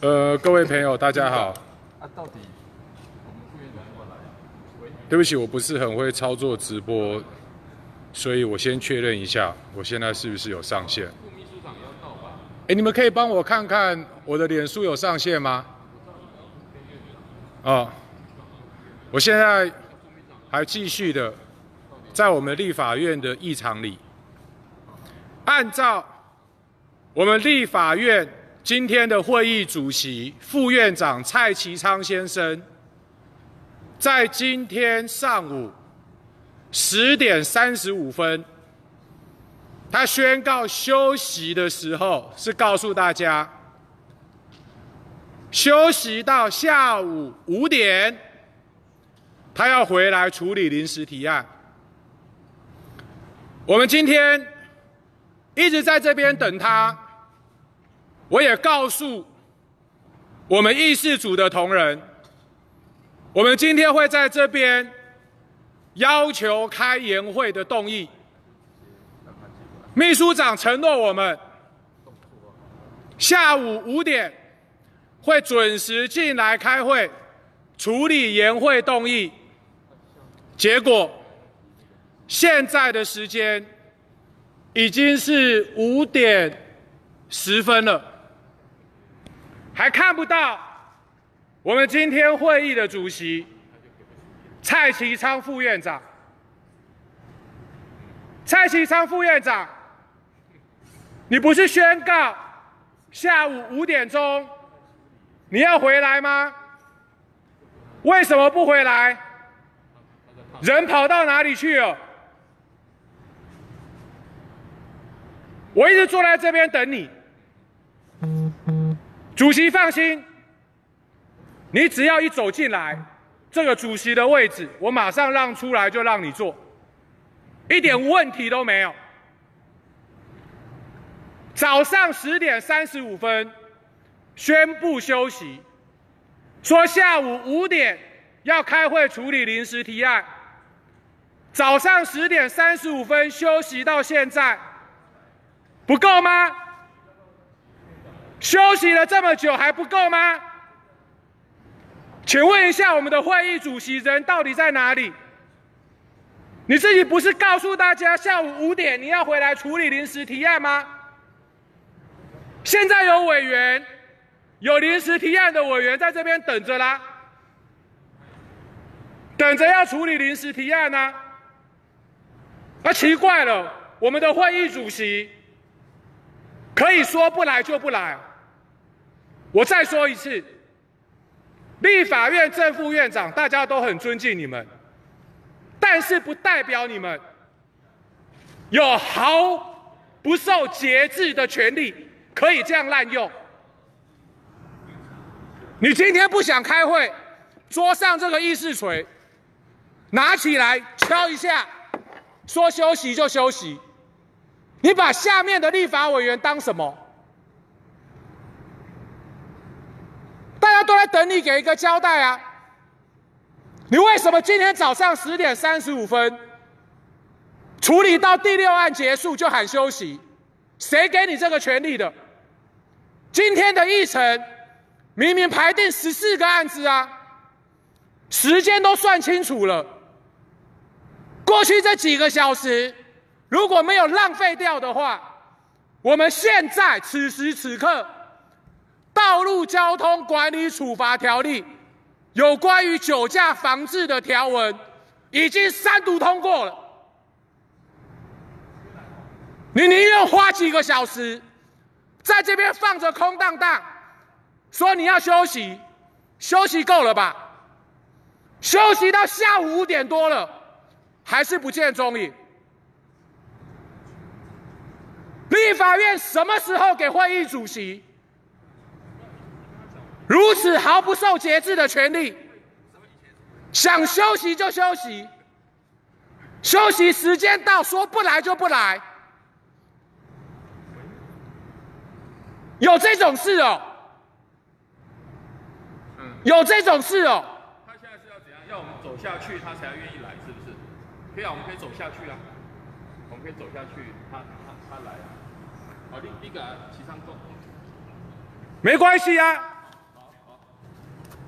呃，各位朋友，大家好。啊，到底我们副院长要来？对不起，我不是很会操作直播，所以我先确认一下，我现在是不是有上线？副秘书长要到吧？哎，你们可以帮我看看我的脸书有上线吗？哦，我现在还继续的在我们立法院的议场里，按照我们立法院。今天的会议主席副院长蔡其昌先生，在今天上午十点三十五分，他宣告休息的时候，是告诉大家休息到下午五点，他要回来处理临时提案。我们今天一直在这边等他。我也告诉我们议事组的同仁，我们今天会在这边要求开研会的动议。秘书长承诺我们下午五点会准时进来开会，处理研会动议。结果现在的时间已经是五点十分了。还看不到我们今天会议的主席蔡其昌副院长。蔡其昌副院长，你不是宣告下午五点钟你要回来吗？为什么不回来？人跑到哪里去了？我一直坐在这边等你。主席放心，你只要一走进来，这个主席的位置，我马上让出来就让你坐，一点问题都没有。早上十点三十五分宣布休息，说下午五点要开会处理临时提案。早上十点三十五分休息到现在，不够吗？休息了这么久还不够吗？请问一下，我们的会议主席人到底在哪里？你自己不是告诉大家下午五点你要回来处理临时提案吗？现在有委员，有临时提案的委员在这边等着啦，等着要处理临时提案呢。啊，奇怪了，我们的会议主席可以说不来就不来。我再说一次，立法院正副院长大家都很尊敬你们，但是不代表你们有毫不受节制的权利可以这样滥用。你今天不想开会，桌上这个议事锤拿起来敲一下，说休息就休息，你把下面的立法委员当什么？大家都在等你给一个交代啊！你为什么今天早上十点三十五分处理到第六案结束就喊休息？谁给你这个权利的？今天的议程明明排定十四个案子啊，时间都算清楚了。过去这几个小时如果没有浪费掉的话，我们现在此时此刻。道路交通管理处罚条例有关于酒驾防治的条文已经三读通过了。你宁愿花几个小时在这边放着空荡荡，说你要休息，休息够了吧？休息到下午五点多了，还是不见踪影。立法院什么时候给会议主席？如此毫不受节制的权利，想休息就休息，休息时间到说不来就不来，有这种事哦？有这种事哦？他现在是要怎样？要我们走下去，他才要愿意来，是不是？可以啊，我们可以走下去啊，我们可以走下去，他他他来啊。好，第一个齐上动，没关系啊。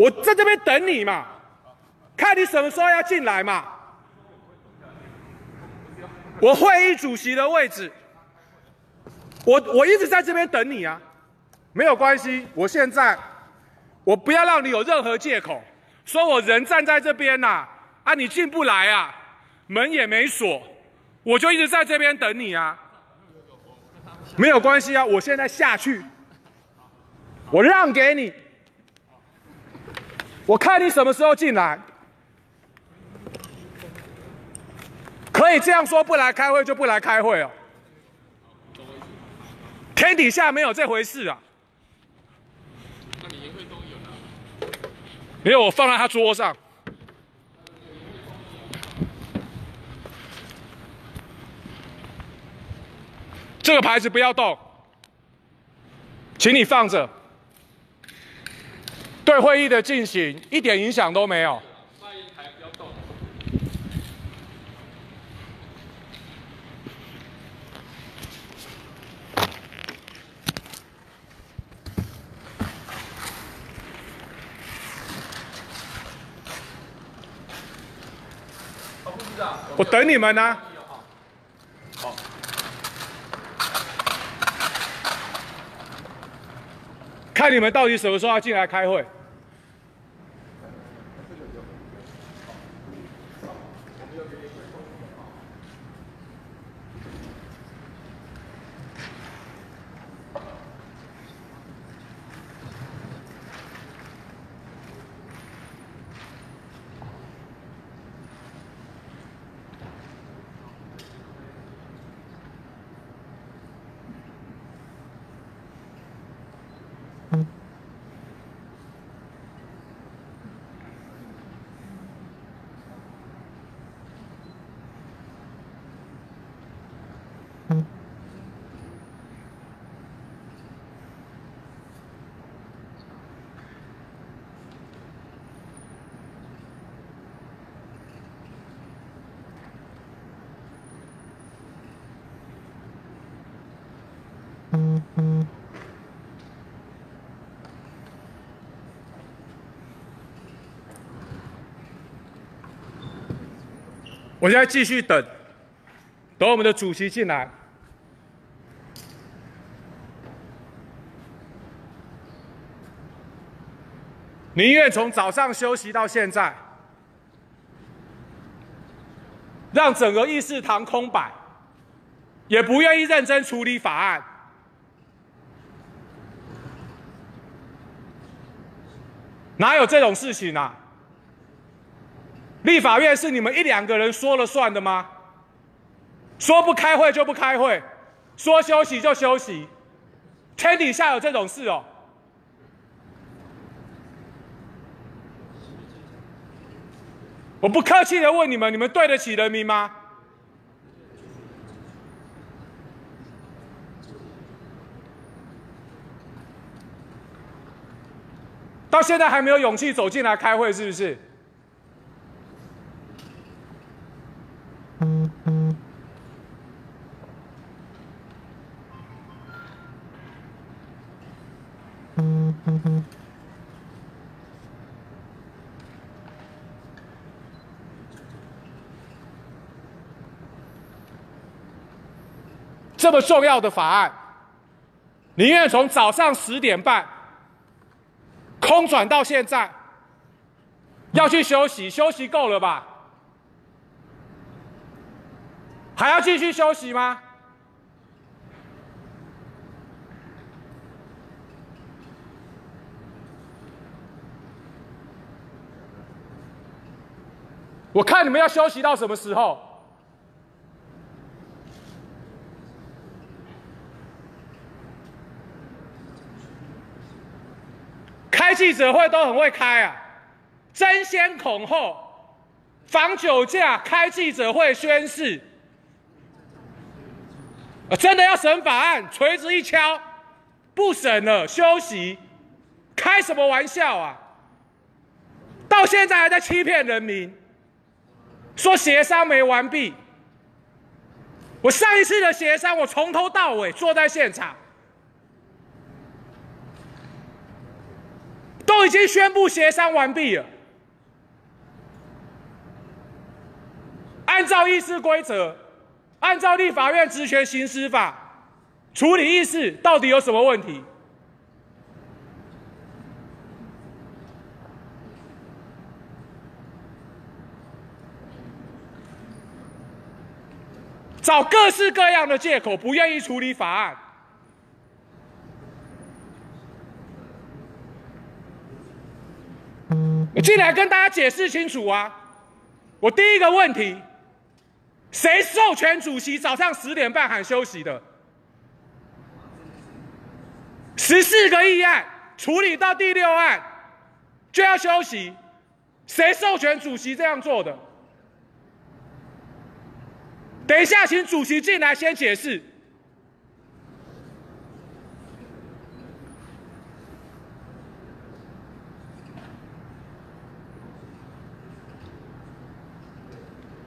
我在这边等你嘛，看你什么时候要进来嘛。我会议主席的位置，我我一直在这边等你啊，没有关系。我现在，我不要让你有任何借口，说我人站在这边呐，啊，你进不来啊，门也没锁，我就一直在这边等你啊。没有关系啊，我现在下去，我让给你，我看你什么时候进来。可以这样说，不来开会就不来开会哦。天底下没有这回事啊。没有，我放在他桌上。这个牌子不要动，请你放着。对会议的进行一点影响都没有。我等你们呢。好，看你们到底什么时候要进来开会。over district 我现在继续等，等我们的主席进来。宁愿从早上休息到现在，让整个议事堂空白，也不愿意认真处理法案。哪有这种事情啊？立法院是你们一两个人说了算的吗？说不开会就不开会，说休息就休息，天底下有这种事哦？我不客气的问你们，你们对得起人民吗？到现在还没有勇气走进来开会，是不是？这么重要的法案，宁愿从早上十点半空转到现在，要去休息，休息够了吧？还要继续休息吗？我看你们要休息到什么时候？开记者会都很会开啊，争先恐后，防酒驾，开记者会宣誓。真的要审法案，锤子一敲，不审了，休息，开什么玩笑啊？到现在还在欺骗人民，说协商没完毕。我上一次的协商，我从头到尾坐在现场。都已经宣布协商完毕了，按照议事规则，按照立法院职权行使法处理议事，到底有什么问题？找各式各样的借口，不愿意处理法案。我进来跟大家解释清楚啊！我第一个问题，谁授权主席早上十点半喊休息的？十四个议案处理到第六案就要休息，谁授权主席这样做的？等一下，请主席进来先解释。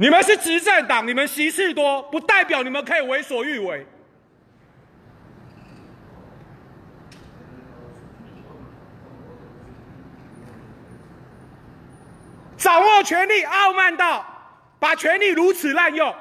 你们是执政党，你们席次多，不代表你们可以为所欲为。掌握权力，傲慢到把权力如此滥用。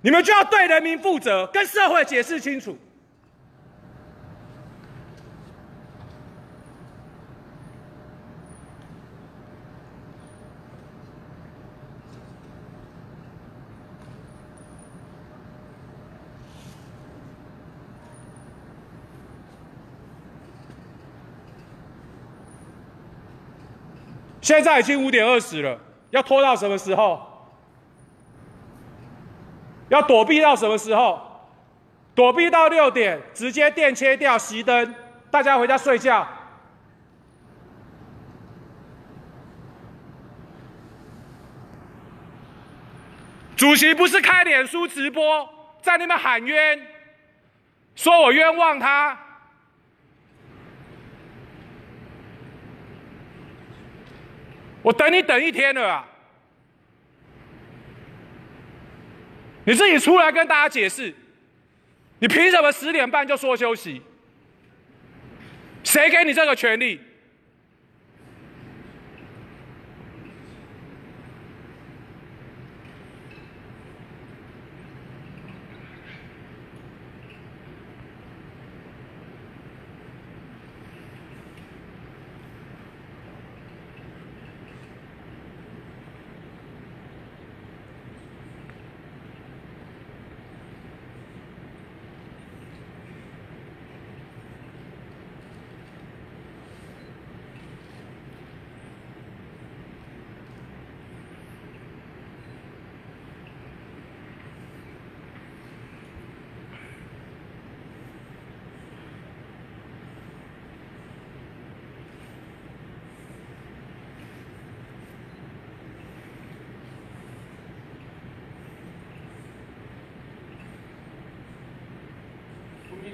你们就要对人民负责，跟社会解释清楚。现在已经五点二十了，要拖到什么时候？要躲避到什么时候？躲避到六点，直接电切掉，熄灯，大家回家睡觉。主席不是开脸书直播，在那边喊冤，说我冤枉他。我等你等一天了啊！你自己出来跟大家解释，你凭什么十点半就说休息？谁给你这个权利？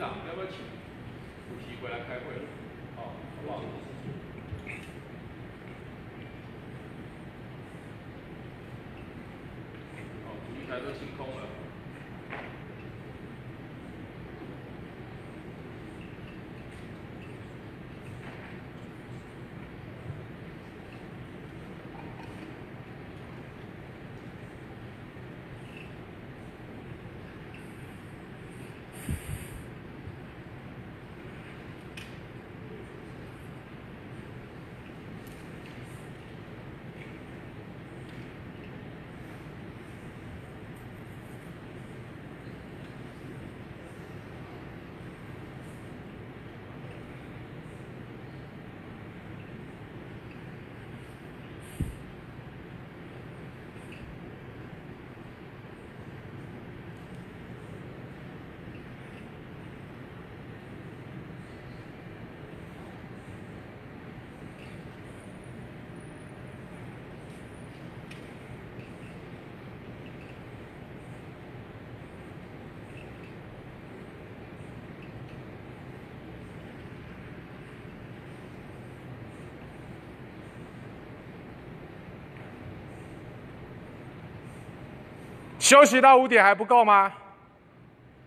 要不要请主席回来开会？好，好不好？好，主席台都清空了。休息到五点还不够吗？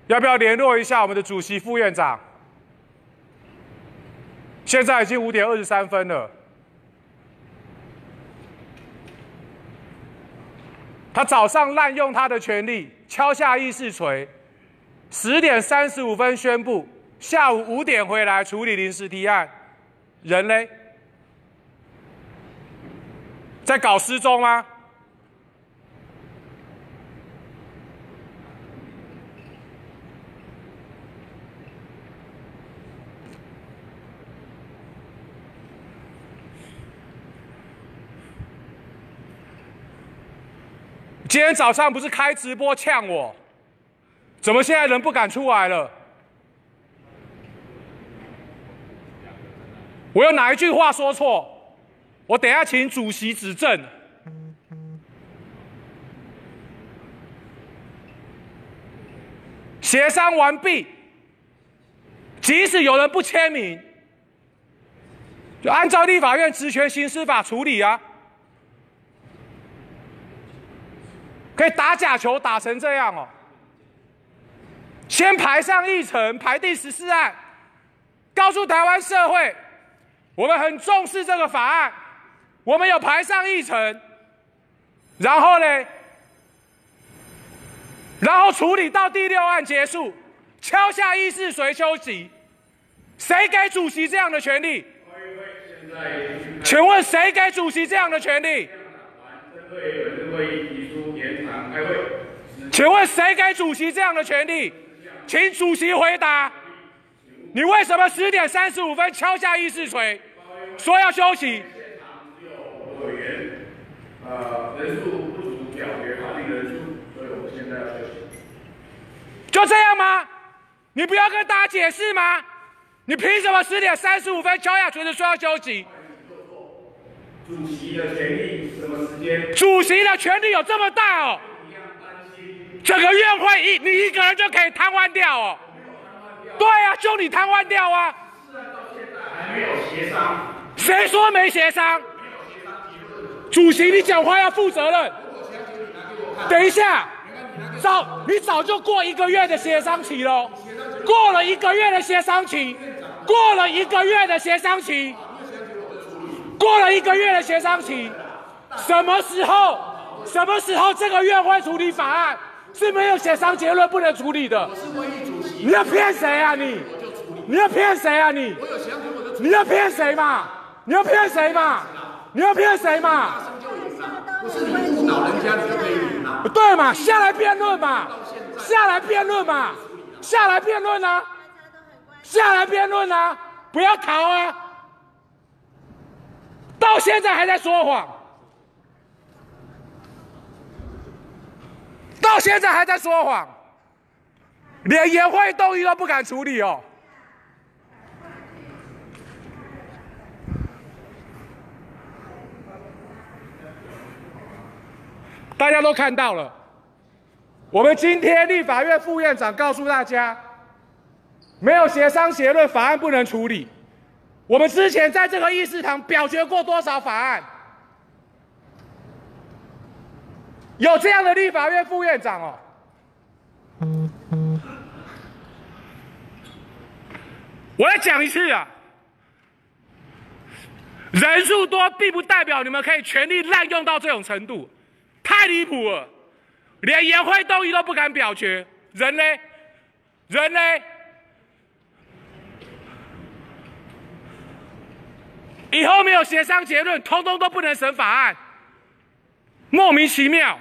要不要联络一下我们的主席副院长？现在已经五点二十三分了。他早上滥用他的权力，敲下议事锤，十点三十五分宣布，下午五点回来处理临时提案。人嘞？在搞失踪吗？今天早上不是开直播呛我，怎么现在人不敢出来了？我有哪一句话说错？我等下请主席指正。协商完毕，即使有人不签名，就按照立法院职权行使法处理啊。可以打假球打成这样哦！先排上议程，排第十四案，告诉台湾社会，我们很重视这个法案，我们有排上议程。然后呢，然后处理到第六案结束，敲下议事谁休息。谁给主席这样的权利？请问谁给主席这样的权利？请问谁给主席这样的权利？请主席回答。你为什么十点三十五分敲下议事锤，说要休息？现场只有委员，呃，人数不足表决法定人数，所以我们现在要休息。就这样吗？你不要跟大家解释吗？你凭什么十点三十五分敲下锤子说要休息？主席的权利什么时间？主席的权利有这么大哦？整个院会一你一个人就可以瘫痪掉哦？对啊，就你瘫痪掉啊！是啊，到现在还没有协商。谁说没协商？主席，你讲话要负责任。等一下，早你早就过一个月的协商期了，过了一个月的协商期，过了一个月的协商期，过了一个月的协商期，什么时候？什么时候这个院会处理法案？是没有协商结论不能处理的。你要骗谁啊你？你要骗谁啊你？你要骗谁嘛？你要骗谁嘛？你要骗谁嘛？不是你误导人家，你就可以赢了。对嘛？下来辩论嘛？下来辩论嘛？下来辩论啊！下来辩论啊！不要逃啊！到现在还在说谎。到现在还在说谎，连延会动议都不敢处理哦。大家都看到了，我们今天立法院副院长告诉大家，没有协商结论，法案不能处理。我们之前在这个议事堂表决过多少法案？有这样的立法院副院长哦，我要讲一次啊，人数多并不代表你们可以权力滥用到这种程度，太离谱了，连言会动议都不敢表决，人呢？人呢？以后没有协商结论，通通都不能审法案，莫名其妙。